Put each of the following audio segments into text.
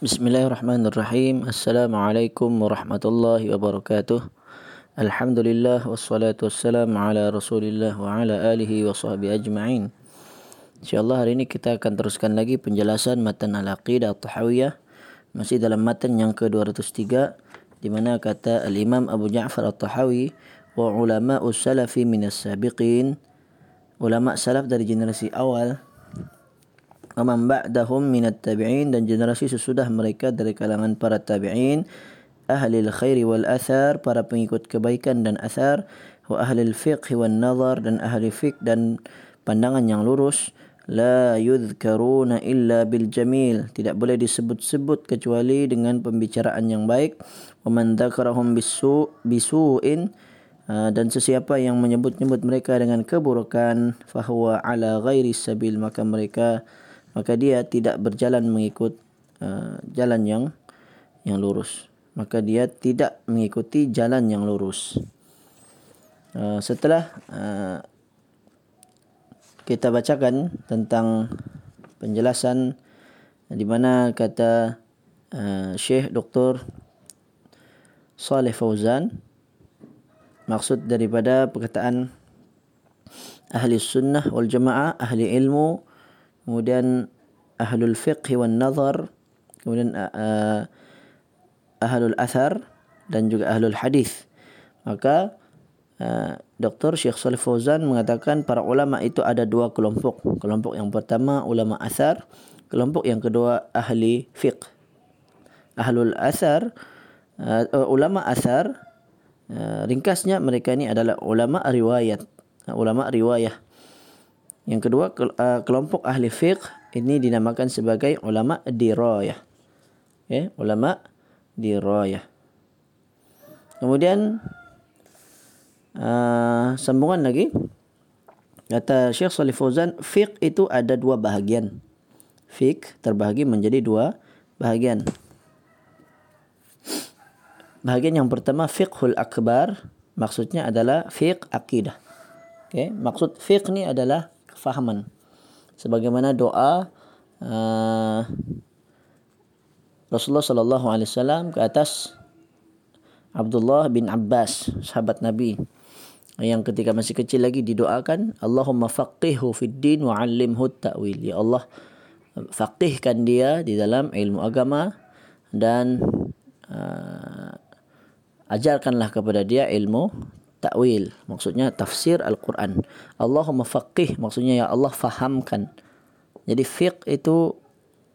Bismillahirrahmanirrahim. Assalamualaikum warahmatullahi wabarakatuh. Alhamdulillah wassalatu wassalamu ala Rasulillah wa ala alihi wa sahbihi ajma'in. Insyaallah hari ini kita akan teruskan lagi penjelasan matan al-aqidah at-tahawiyah masih dalam matan yang ke-203 di mana kata al-Imam Abu Ja'far at-Tahawi wa ulama us-salafi min as-sabiqin ulama salaf dari generasi awal Aman ba'dahum minat tabi'in dan generasi sesudah mereka dari kalangan para tabi'in. Ahli al-khairi wal athar para pengikut kebaikan dan athar. Wa ahli al-fiqh wal nazar dan ahli fiqh dan pandangan yang lurus. La yudhkaruna illa bil jamil. Tidak boleh disebut-sebut kecuali dengan pembicaraan yang baik. Wa man dzakarahum bisu bisu'in uh, dan sesiapa yang menyebut-nyebut mereka dengan keburukan fahuwa ala ghairi sabil. Maka mereka maka dia tidak berjalan mengikut uh, jalan yang yang lurus maka dia tidak mengikuti jalan yang lurus uh, setelah uh, kita bacakan tentang penjelasan di mana kata uh, Syekh Dr. Saleh Fauzan maksud daripada perkataan ahli sunnah wal jamaah ahli ilmu kemudian ahlul fiqh wan nazar kemudian uh, ahlul athar dan juga ahlul hadis maka uh, Dr. Syekh Salih Fauzan mengatakan para ulama itu ada dua kelompok. Kelompok yang pertama ulama athar. Kelompok yang kedua ahli fiqh. Ahlul athar uh, ulama athar uh, ringkasnya mereka ini adalah ulama riwayat. Uh, ulama riwayah yang kedua uh, kelompok ahli fiqh ini dinamakan sebagai ulama dirayah. Ya, ulama dirayah. Kemudian uh, sambungan lagi kata Syekh Salih Fauzan fiqh itu ada dua bahagian. Fiqh terbahagi menjadi dua bahagian. Bahagian yang pertama fiqhul akbar maksudnya adalah fiqh akidah. Okay. Maksud fiqh ni adalah kefahaman sebagaimana doa uh, Rasulullah sallallahu alaihi wasallam ke atas Abdullah bin Abbas sahabat Nabi yang ketika masih kecil lagi didoakan Allahumma faqihhu fid din wa 'allimhu ta'wil. Ya Allah faqihkan dia di dalam ilmu agama dan uh, ajarkanlah kepada dia ilmu ta'wil maksudnya tafsir al-Quran. Allahumma faqih maksudnya ya Allah fahamkan. Jadi fiqh itu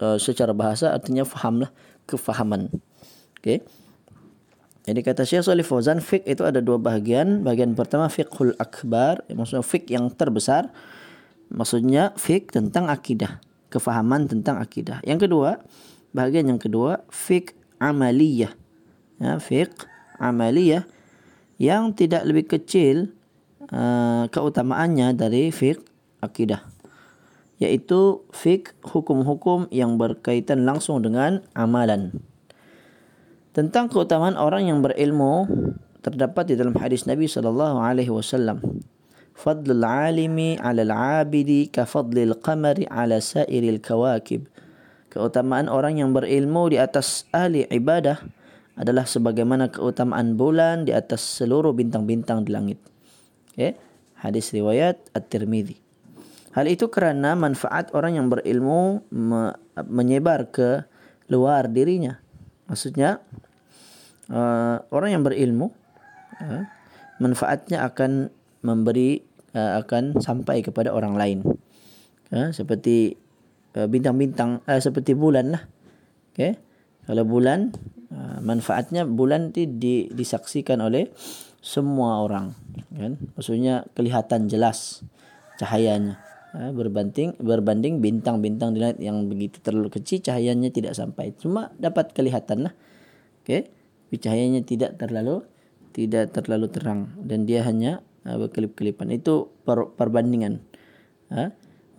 uh, secara bahasa artinya fahamlah kefahaman. Okey jadi kata Syekh Salih Fauzan fiqh itu ada dua bahagian. Bahagian pertama fiqhul akbar maksudnya fiqh yang terbesar. Maksudnya fiqh tentang akidah kefahaman tentang akidah. Yang kedua bahagian yang kedua fiqh amaliyah. Ya fiqh amaliyah yang tidak lebih kecil uh, keutamaannya dari fiqh akidah yaitu fiqh hukum-hukum yang berkaitan langsung dengan amalan. Tentang keutamaan orang yang berilmu terdapat di dalam hadis Nabi sallallahu alaihi wasallam fadlul alimi 'ala al-'abidi ka fadlil qamari 'ala sa'iril kawakib. Keutamaan orang yang berilmu di atas ahli ibadah adalah sebagaimana keutamaan bulan di atas seluruh bintang-bintang di langit. Okay. Hadis riwayat At-Tirmidzi. Hal itu kerana manfaat orang yang berilmu me- menyebar ke luar dirinya. Maksudnya uh, orang yang berilmu uh, manfaatnya akan memberi uh, akan sampai kepada orang lain. Uh, seperti uh, bintang-bintang uh, seperti bulan lah. Okay. Kalau bulan Ah, manfaatnya bulan itu di, disaksikan oleh semua orang kan? Maksudnya kelihatan jelas cahayanya ha, berbanding berbanding bintang-bintang di langit yang begitu terlalu kecil cahayanya tidak sampai. Cuma dapat kelihatan lah okey? Cahayanya tidak terlalu tidak terlalu terang dan dia hanya uh, berkelip-kelipan. Itu per, perbandingan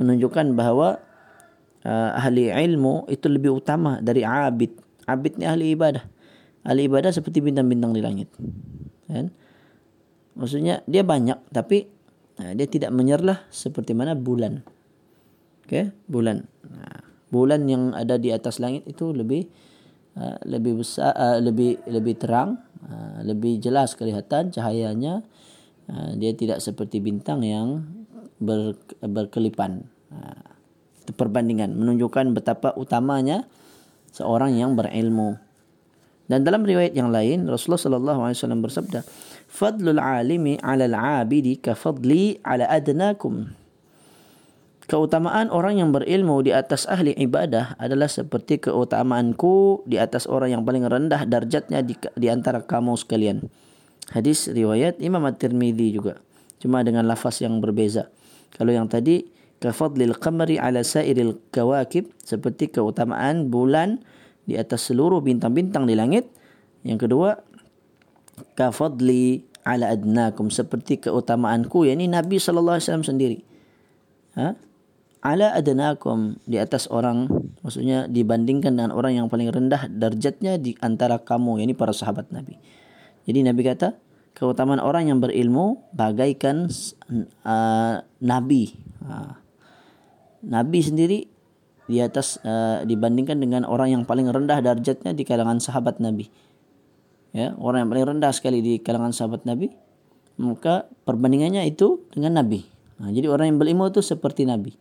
menunjukkan bahawa ahli ilmu itu lebih utama dari abid Abid ni ahli ibadah. Ahli ibadah seperti bintang-bintang di langit. Kan? Maksudnya dia banyak tapi nah, dia tidak menyerlah seperti mana bulan. Okey, bulan. Nah, bulan yang ada di atas langit itu lebih uh, lebih besar uh, lebih lebih terang uh, lebih jelas kelihatan cahayanya uh, dia tidak seperti bintang yang ber, berkelipan uh, itu perbandingan menunjukkan betapa utamanya seorang yang berilmu dan dalam riwayat yang lain Rasulullah sallallahu alaihi wasallam bersabda fadlul alimi 'ala al-'abidi ka fadli 'ala adnakum keutamaan orang yang berilmu di atas ahli ibadah adalah seperti keutamaanku di atas orang yang paling rendah darjatnya di, di antara kamu sekalian. Hadis riwayat Imam At-Tirmidzi juga. Cuma dengan lafaz yang berbeza. Kalau yang tadi kafadlil qamari ala sairil kawakib seperti keutamaan bulan di atas seluruh bintang-bintang di langit. Yang kedua kafadli ala adnakum seperti keutamaanku yakni Nabi sallallahu alaihi wasallam sendiri. Ha? ala adnakum di atas orang maksudnya dibandingkan dengan orang yang paling rendah darjatnya di antara kamu yakni para sahabat Nabi. Jadi Nabi kata keutamaan orang yang berilmu bagaikan uh, nabi. Uh, nabi sendiri di atas uh, dibandingkan dengan orang yang paling rendah darjatnya di kalangan sahabat Nabi. Ya, orang yang paling rendah sekali di kalangan sahabat Nabi, maka perbandingannya itu dengan Nabi. Nah, jadi orang yang berilmu itu seperti Nabi.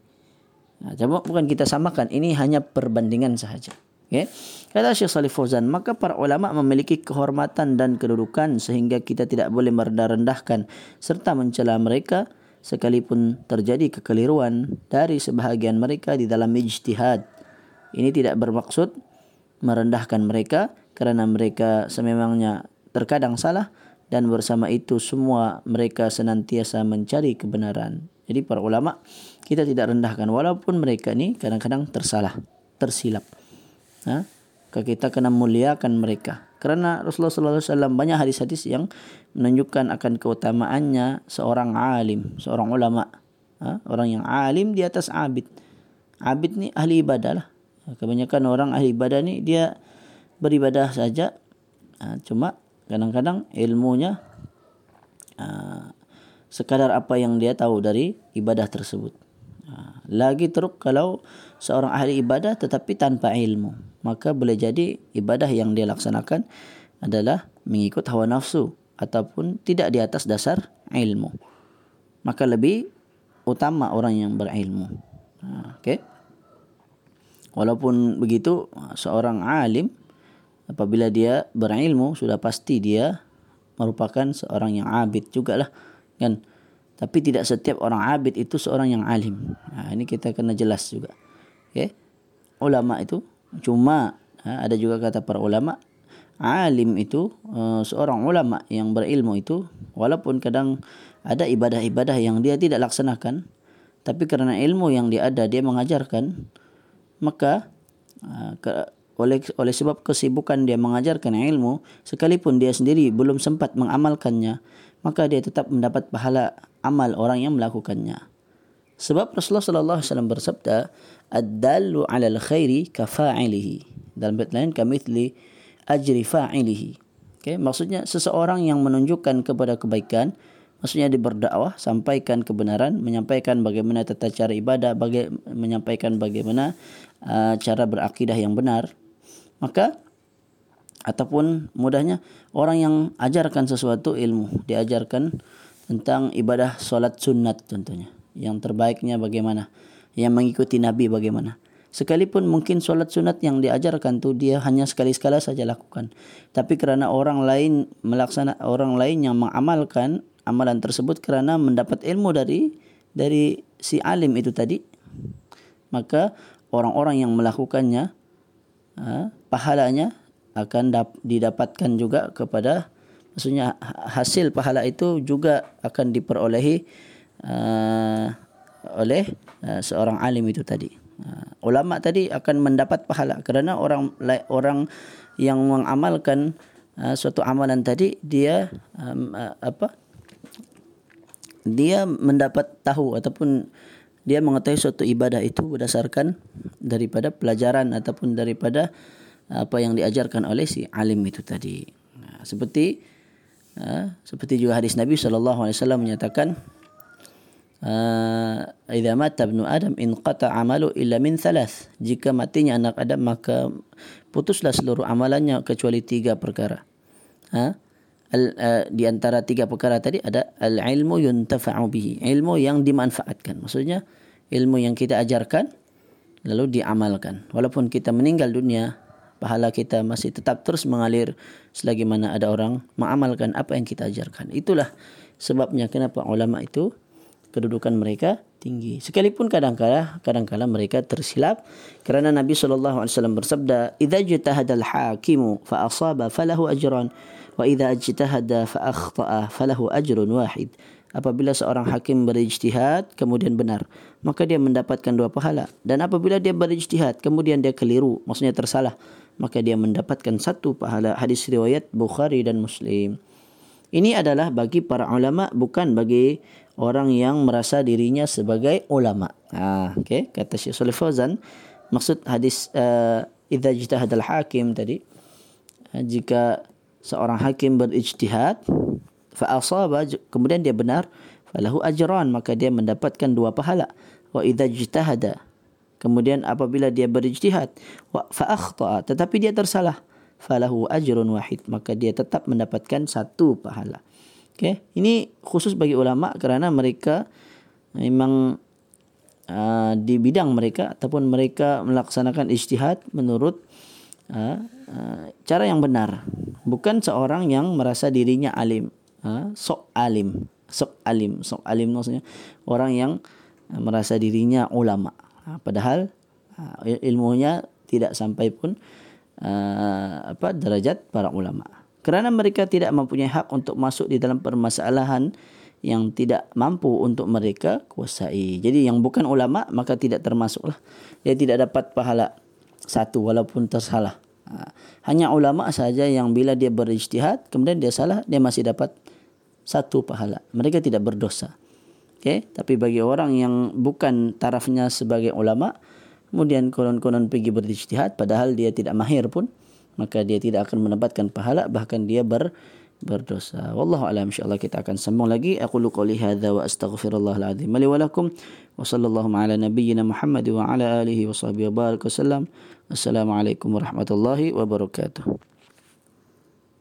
Nah, cuma bukan kita samakan, ini hanya perbandingan sahaja. Okay. Kata Syekh Salih Fauzan, maka para ulama memiliki kehormatan dan kedudukan sehingga kita tidak boleh merendah-rendahkan serta mencela mereka sekalipun terjadi kekeliruan dari sebahagian mereka di dalam ijtihad. Ini tidak bermaksud merendahkan mereka kerana mereka sememangnya terkadang salah dan bersama itu semua mereka senantiasa mencari kebenaran. Jadi para ulama kita tidak rendahkan walaupun mereka ni kadang-kadang tersalah, tersilap. Ha? Kita kena muliakan mereka. Kerana Rasulullah wasallam banyak hadis-hadis yang menunjukkan akan keutamaannya seorang alim, seorang ulama. Ha? Orang yang alim di atas abid. Abid ni ahli ibadah lah. Kebanyakan orang ahli ibadah ni dia beribadah saja. Ha? Cuma kadang-kadang ilmunya uh, sekadar apa yang dia tahu dari ibadah tersebut. Lagi teruk kalau seorang ahli ibadah tetapi tanpa ilmu. Maka boleh jadi ibadah yang dia laksanakan adalah mengikut hawa nafsu ataupun tidak di atas dasar ilmu. Maka lebih utama orang yang berilmu. Ha, okay? Walaupun begitu, seorang alim apabila dia berilmu sudah pasti dia merupakan seorang yang abid jugalah kan tapi tidak setiap orang abid itu seorang yang alim ha, ini kita kena jelas juga okay? ulama itu cuma ha, ada juga kata para ulama alim itu uh, seorang ulama yang berilmu itu walaupun kadang ada ibadah-ibadah yang dia tidak laksanakan tapi kerana ilmu yang dia ada dia mengajarkan maka oleh oleh sebab kesibukan dia mengajarkan ilmu sekalipun dia sendiri belum sempat mengamalkannya maka dia tetap mendapat pahala amal orang yang melakukannya. Sebab Rasulullah sallallahu alaihi wasallam bersabda, "Ad-dallu 'ala al-khairi ka fa'ilihi." Dalam ayat lain kamithli ajri fa'ilihi. Okay, maksudnya seseorang yang menunjukkan kepada kebaikan, maksudnya dia berdakwah, sampaikan kebenaran, menyampaikan bagaimana tata cara ibadah, baga- menyampaikan bagaimana uh, cara berakidah yang benar, maka ataupun mudahnya orang yang ajarkan sesuatu ilmu diajarkan tentang ibadah solat sunat tentunya yang terbaiknya bagaimana yang mengikuti nabi bagaimana. Sekalipun mungkin solat sunat yang diajarkan tu dia hanya sekali-sekala saja lakukan. Tapi kerana orang lain melaksana orang lain yang mengamalkan amalan tersebut kerana mendapat ilmu dari dari si alim itu tadi maka orang-orang yang melakukannya ha, pahalanya akan dap- didapatkan juga kepada maksudnya ha-, hasil pahala itu juga akan diperolehi uh, oleh uh, seorang alim itu tadi. Uh, ulama tadi akan mendapat pahala kerana orang orang yang mengamalkan uh, suatu amalan tadi dia um, uh, apa dia mendapat tahu ataupun dia mengetahui suatu ibadah itu berdasarkan daripada pelajaran ataupun daripada apa yang diajarkan oleh si alim itu tadi. Ha, seperti ha, seperti juga hadis Nabi sallallahu alaihi wasallam menyatakan uh, idza mata ibnu adam in qata amalu illa min thalath. Jika matinya anak adam maka putuslah seluruh amalannya kecuali tiga perkara. Ha al, uh, di antara tiga perkara tadi ada al ilmu yuntafa'u bihi. Ilmu yang dimanfaatkan. Maksudnya ilmu yang kita ajarkan lalu diamalkan. Walaupun kita meninggal dunia pahala kita masih tetap terus mengalir selagi mana ada orang mengamalkan apa yang kita ajarkan. Itulah sebabnya kenapa ulama itu kedudukan mereka tinggi. Sekalipun kadang-kala kadang-kala mereka tersilap kerana Nabi wasallam bersabda, "Idza jitahada al-hakim fa asaba falahu ajran wa idza jitahada fa akhta'a falahu ajrun wahid." Apabila seorang hakim berijtihad kemudian benar, maka dia mendapatkan dua pahala. Dan apabila dia berijtihad kemudian dia keliru, maksudnya tersalah, maka dia mendapatkan satu pahala. Hadis riwayat Bukhari dan Muslim. Ini adalah bagi para ulama bukan bagi orang yang merasa dirinya sebagai ulama. Ha, okay. Kata Syekh Salih Fauzan, maksud hadis uh, idza jitahad al-hakim tadi, uh, jika seorang hakim berijtihad fa asaba kemudian dia benar falahu ajran maka dia mendapatkan dua pahala wa idza jitahada kemudian apabila dia berijtihad wa fa akhta tetapi dia tersalah falahu ajrun wahid maka dia tetap mendapatkan satu pahala Okay. Ini khusus bagi ulama kerana mereka memang uh, di bidang mereka ataupun mereka melaksanakan ijtihad menurut uh, cara yang benar. Bukan seorang yang merasa dirinya alim. Uh, sok alim. Sok alim. Sok alim maksudnya orang yang merasa dirinya ulama. Uh, padahal uh, ilmunya tidak sampai pun uh, apa derajat para ulama kerana mereka tidak mempunyai hak untuk masuk di dalam permasalahan yang tidak mampu untuk mereka kuasai. Jadi yang bukan ulama maka tidak termasuklah. Dia tidak dapat pahala satu walaupun tersalah. Ha. Hanya ulama saja yang bila dia berijtihad kemudian dia salah dia masih dapat satu pahala. Mereka tidak berdosa. Okay? Tapi bagi orang yang bukan tarafnya sebagai ulama kemudian konon-konon pergi berijtihad padahal dia tidak mahir pun maka dia tidak akan mendapatkan pahala bahkan dia ber berdosa. Wallahu a'lam insyaallah kita akan sambung lagi. Aku lu qouli hadza wa astaghfirullah alazim li wa lakum wa sallallahu ala nabiyyina Muhammad wa ala alihi wa sahbihi wa barik wasallam. Assalamualaikum warahmatullahi wabarakatuh.